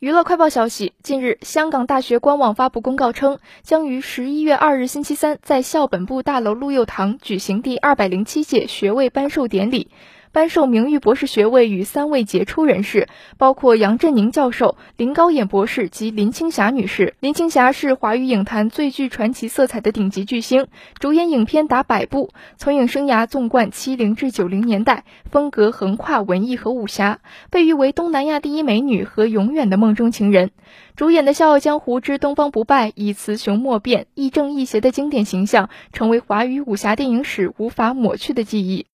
娱乐快报消息，近日，香港大学官网发布公告称，将于十一月二日星期三在校本部大楼陆佑堂举行第二百零七届学位颁授典礼。颁授名誉博士学位与三位杰出人士，包括杨振宁教授、林高远博士及林青霞女士。林青霞是华语影坛最具传奇色彩的顶级巨星，主演影片达百部，从影生涯纵贯七零至九零年代，风格横跨文艺和武侠，被誉为东南亚第一美女和永远的梦中情人。主演的《笑傲江湖之东方不败》以雌雄莫辨、亦正亦邪的经典形象，成为华语武侠电影史无法抹去的记忆。